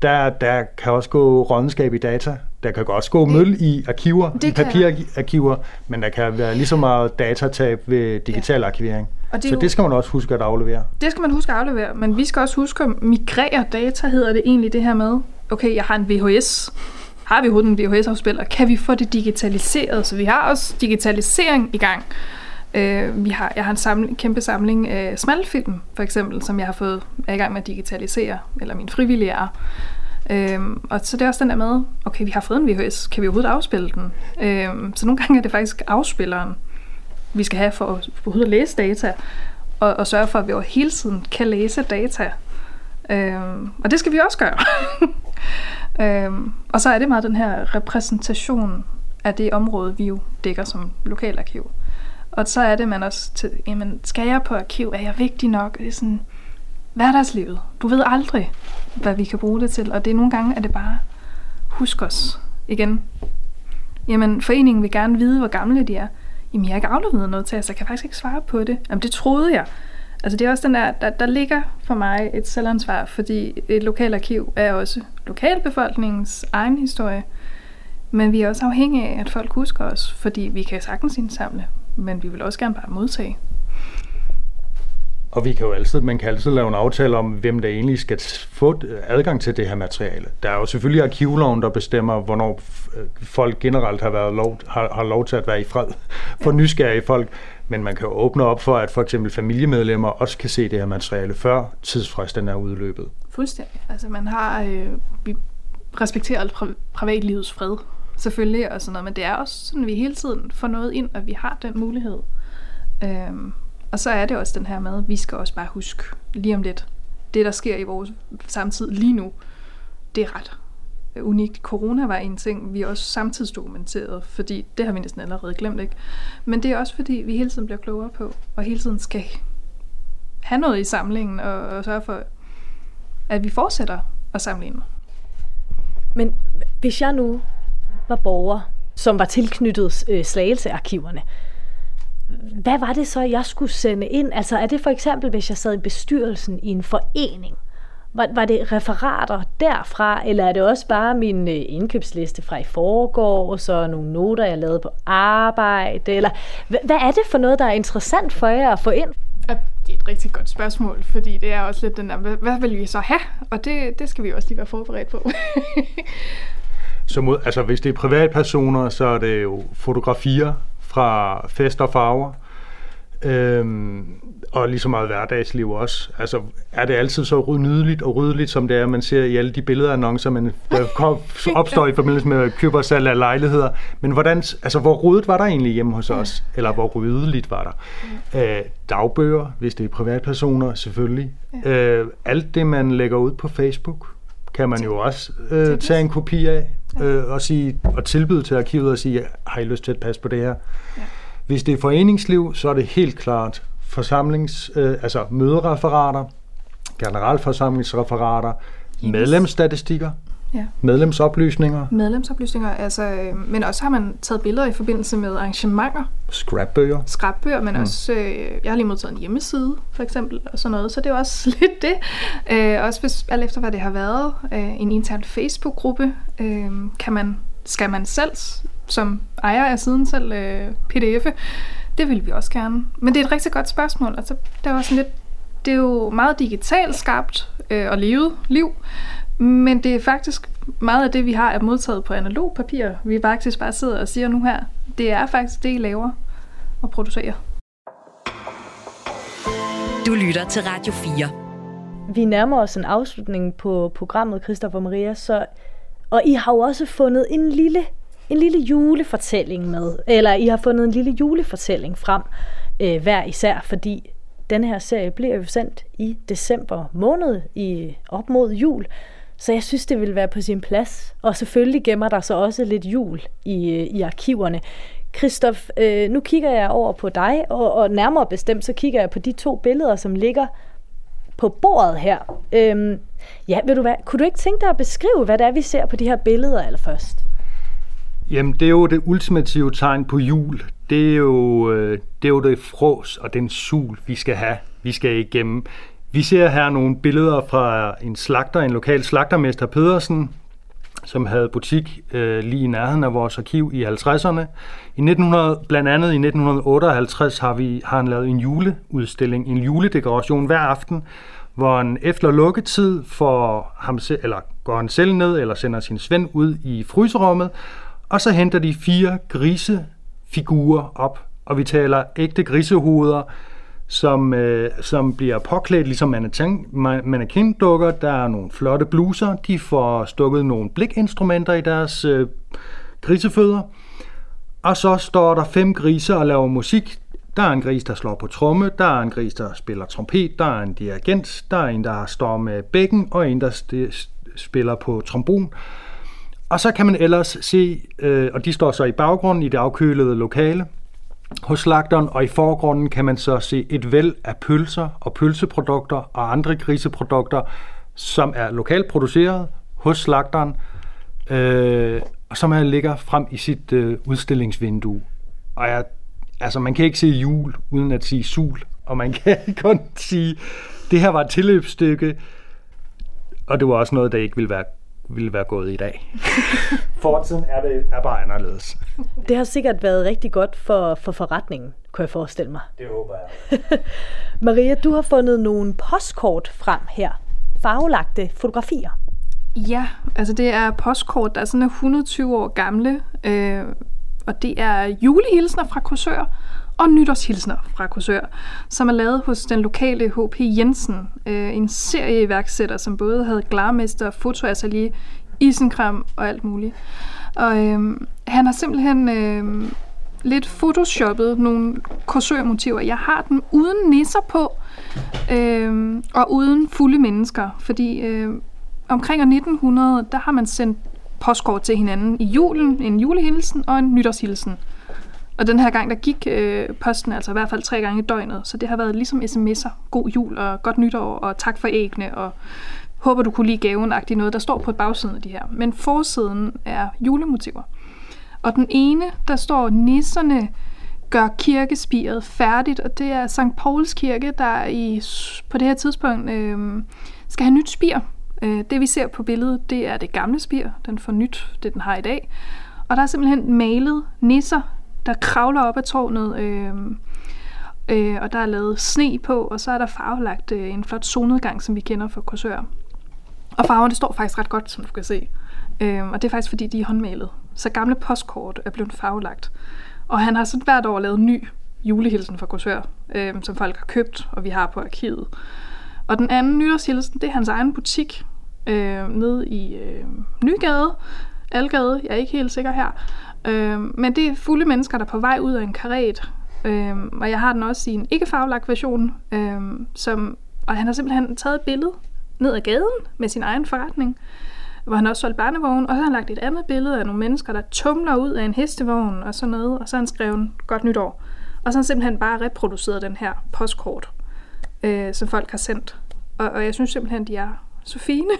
Der, der kan også gå rådenskab i data. Der kan også gå møl i arkiver, Det i papirarkiver, men der kan være lige så meget datatab ved digital arkivering. Og det Så jo- det skal man også huske at aflevere. Det skal man huske at aflevere, men vi skal også huske at migrere data, hedder det egentlig det her med, okay, jeg har en VHS. Har vi overhovedet en VHS-afspiller? Kan vi få det digitaliseret? Så vi har også digitalisering i gang. Øh, vi har, jeg har en samling, kæmpe samling af smalfilm, for eksempel, som jeg har fået er i gang med at digitalisere, eller min frivillige er. Øhm, og så det er også den der med, okay, vi har fået en VHS, kan vi overhovedet afspille den? Øhm, så nogle gange er det faktisk afspilleren, vi skal have for at overhovedet at læse data, og, og sørge for, at vi over hele tiden kan læse data. Øhm, og det skal vi også gøre. øhm, og så er det meget den her repræsentation af det område, vi jo dækker som lokalarkiv. Og så er det, man også til, jamen, skal jeg på arkiv? Er jeg vigtig nok? Det er sådan hverdagslivet. Du ved aldrig, hvad vi kan bruge det til. Og det er nogle gange, at det bare, husk os igen. Jamen, foreningen vil gerne vide, hvor gamle de er. Jamen, jeg har ikke afleveret noget til jer, så jeg kan faktisk ikke svare på det. Jamen, det troede jeg. Altså, det er også den der, der, der ligger for mig et selvansvar, fordi et lokalarkiv er også lokalbefolkningens egen historie. Men vi er også afhængige af, at folk husker os, fordi vi kan sagtens indsamle, men vi vil også gerne bare modtage. Og vi kan jo altid, man kan altid lave en aftale om, hvem der egentlig skal få adgang til det her materiale. Der er jo selvfølgelig arkivloven, der bestemmer, hvornår øh, folk generelt har, været lov, har, har lov til at være i fred for nysgerrige folk. Men man kan jo åbne op for, at for eksempel familiemedlemmer også kan se det her materiale, før tidsfristen er udløbet. Fuldstændig. Altså man har, øh, vi respekterer alt pri- privatlivets fred, selvfølgelig, og sådan noget, men det er også sådan, at vi hele tiden får noget ind, og vi har den mulighed. Øhm, og så er det også den her med, vi skal også bare huske lige om lidt, det der sker i vores samtid lige nu, det er ret unikt. Corona var en ting, vi også samtidsdokumenterede, fordi det har vi næsten allerede glemt, ikke? Men det er også fordi, vi hele tiden bliver klogere på, og hele tiden skal have noget i samlingen, og, og sørge for, at vi fortsætter at samle ind. Men hvis jeg nu var borger, som var tilknyttet øh, slagelsearkiverne, hvad var det så, jeg skulle sende ind? Altså er det for eksempel, hvis jeg sad i bestyrelsen i en forening? Var, var det referater derfra, eller er det også bare min øh, indkøbsliste fra i forgår, og så nogle noter, jeg lavede på arbejde? Eller hvad, hvad er det for noget, der er interessant for jer at få ind? Det er et rigtig godt spørgsmål, fordi det er også lidt den der, hvad, hvad vil vi så have? Og det, det skal vi også lige være forberedt på. Så mod, altså hvis det er privatpersoner, så er det jo fotografier fra fest og farver, øhm, og lige så meget hverdagsliv også. Altså er det altid så nydeligt og ryddeligt, som det er, man ser i alle de billedannoncer, man, der opstår i forbindelse med køb og salg af lejligheder. Men hvordan, altså hvor ryddet var der egentlig hjemme hos os? Eller hvor ryddeligt var der? Øh, dagbøger, hvis det er privatpersoner, selvfølgelig. Øh, alt det, man lægger ud på Facebook, kan man jo også øh, tage en kopi af øh, og, sige, og tilbyde til arkivet og sige, har I lyst til at passe på det her? Ja. Hvis det er foreningsliv, så er det helt klart forsamlings, øh, altså mødereferater, generalforsamlingsreferater, medlemsstatistikker, ja. medlemsoplysninger, Medlemsoplysninger, altså, øh, men også har man taget billeder i forbindelse med arrangementer, scrapbøger. skrabbøger, men mm. også, øh, jeg har lige modtaget en hjemmeside, for eksempel, og sådan noget, så det er også lidt det. Øh, også hvis, alt efter hvad det har været, øh, en intern Facebook-gruppe, øh, kan man, skal man selv, som ejer af siden selv, øh, pdf'e, det vil vi også gerne. Men det er et rigtig godt spørgsmål, altså, det er sådan lidt, det er jo meget digitalt skabt øh, og levet liv, men det er faktisk meget af det, vi har er modtaget på analog papir. Vi faktisk bare sidder og siger nu her, det er faktisk det, I laver og producerer. Du lytter til Radio 4. Vi nærmer os en afslutning på programmet, Christopher Maria, så Og I har jo også fundet en lille, en lille julefortælling med, eller I har fundet en lille julefortælling frem øh, hver især, fordi denne her serie bliver jo sendt i december måned i op mod jul. Så jeg synes, det vil være på sin plads. Og selvfølgelig gemmer der så også lidt jul i, øh, i arkiverne. Christoph, øh, nu kigger jeg over på dig, og, og nærmere bestemt så kigger jeg på de to billeder, som ligger på bordet her. Øhm, ja, vil du hvad, kunne du ikke tænke dig at beskrive, hvad det er, vi ser på de her billeder allerførst? Jamen, det er jo det ultimative tegn på jul. Det er jo, øh, det, er jo det frås og den sul, vi skal have. Vi skal igennem. Vi ser her nogle billeder fra en slagter, en lokal slagtermester Pedersen, som havde butik øh, lige i nærheden af vores arkiv i 50'erne. I 1900, blandt andet i 1958 har, vi, har han lavet en juleudstilling, en juledekoration hver aften, hvor han efter lukketid får ham se, eller går han selv ned, eller sender sin svend ud i fryserummet, og så henter de fire grisefigurer op, og vi taler ægte grisehoveder, som, øh, som bliver påklædt ligesom mannequin-dukker. Der er nogle flotte bluser. De får stukket nogle blikinstrumenter i deres øh, grisefødder. Og så står der fem grise og laver musik. Der er en gris, der slår på tromme, der er en gris, der spiller trompet, der er en dirigent, der er en, der står med bækken, og en, der spiller på trombon. Og så kan man ellers se, øh, og de står så i baggrunden i det afkølede lokale, hos slagteren, og i forgrunden kan man så se et væld af pølser og pølseprodukter og andre griseprodukter, som er lokalt produceret hos slagteren, øh, og som er ligger frem i sit øh, udstillingsvindue. Og jeg, altså, man kan ikke se jul uden at sige sul, og man kan kun sige, det her var et tilløbsstykke, og det var også noget, der ikke ville være ville være gået i dag. Fortiden er, det, er bare anderledes. Det har sikkert været rigtig godt for, for forretningen, kunne jeg forestille mig. Det håber jeg. Maria, du har fundet nogle postkort frem her. Farvelagte fotografier. Ja, altså det er postkort, der er sådan 120 år gamle, øh, og det er julehilsner fra kursør og nytårshilsner fra Korsør, som er lavet hos den lokale H.P. Jensen, øh, en serieiværksætter, som både havde glarmester, fotoatelier, isenkram og alt muligt. Og øh, han har simpelthen øh, lidt photoshoppet nogle korsørmotiver. Jeg har dem uden nisser på, øh, og uden fulde mennesker, fordi øh, omkring 1900, der har man sendt postkort til hinanden i julen, en julehilsen og en nytårshilsen. Og den her gang, der gik øh, posten altså i hvert fald tre gange i døgnet, så det har været ligesom sms'er. God jul og godt nytår og tak for ægne og håber du kunne lide gaven noget, der står på bagsiden af de her. Men forsiden er julemotiver. Og den ene, der står nisserne gør kirkespiret færdigt, og det er St. Pauls kirke, der i, på det her tidspunkt øh, skal have nyt spir. Øh, det vi ser på billedet, det er det gamle spir, den får nyt, det den har i dag. Og der er simpelthen malet nisser der kravler op ad tårnet, øh, øh, og der er lavet sne på, og så er der farvelagt øh, en flot solnedgang, som vi kender fra Korsør. Og farverne står faktisk ret godt, som du kan se. Øh, og det er faktisk, fordi de er håndmalet. Så gamle postkort er blevet farvelagt. Og han har sådan hvert år lavet ny julehilsen fra Korsør, øh, som folk har købt, og vi har på arkivet. Og den anden nytårshilsen, det er hans egen butik øh, nede i øh, Nygade, Algade, jeg er ikke helt sikker her. Øh, men det er fulde mennesker, der er på vej ud af en karet. Øh, og jeg har den også i en ikke faglagt version. Øh, som, og han har simpelthen taget et billede ned ad gaden med sin egen forretning, hvor han også solgte barnevogn, og så har han lagt et andet billede af nogle mennesker, der tumler ud af en hestevogn og sådan noget, og så har han skrevet godt nytår. Og så har han simpelthen bare reproduceret den her postkort, øh, som folk har sendt. Og, og jeg synes simpelthen, de er så fine.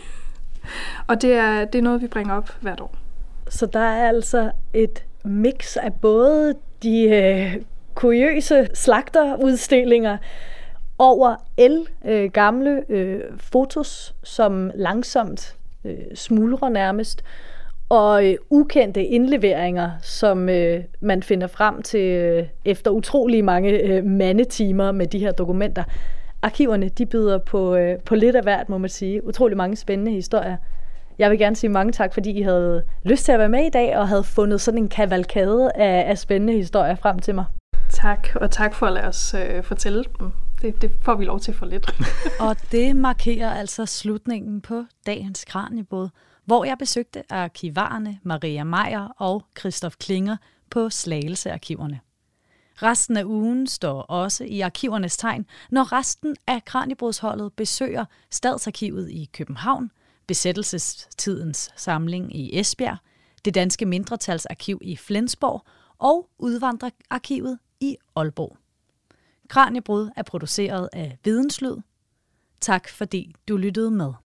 og det er, det er noget, vi bringer op hvert år. Så der er altså et mix af både de øh, kuriøse slagterudstillinger over el øh, gamle øh, fotos, som langsomt øh, smuldrer nærmest, og øh, ukendte indleveringer, som øh, man finder frem til øh, efter utrolig mange øh, mandetimer med de her dokumenter. Arkiverne de byder på, øh, på lidt af hvert, må man sige. Utrolig mange spændende historier. Jeg vil gerne sige mange tak, fordi I havde lyst til at være med i dag og havde fundet sådan en kavalkade af, af spændende historier frem til mig. Tak, og tak for at lade os øh, fortælle dem. Det det, får vi lov til for lidt. og det markerer altså slutningen på dagens Kranjebrud, hvor jeg besøgte arkivarerne Maria Meier og Christoph Klinger på Slagelsearkiverne. Resten af ugen står også i arkivernes tegn, når resten af Kranjebrudsholdet besøger Stadsarkivet i København, besættelsestidens samling i Esbjerg, det danske mindretalsarkiv i Flensborg og udvandrerarkivet i Aalborg. Kranjebrud er produceret af Videnslyd. Tak fordi du lyttede med.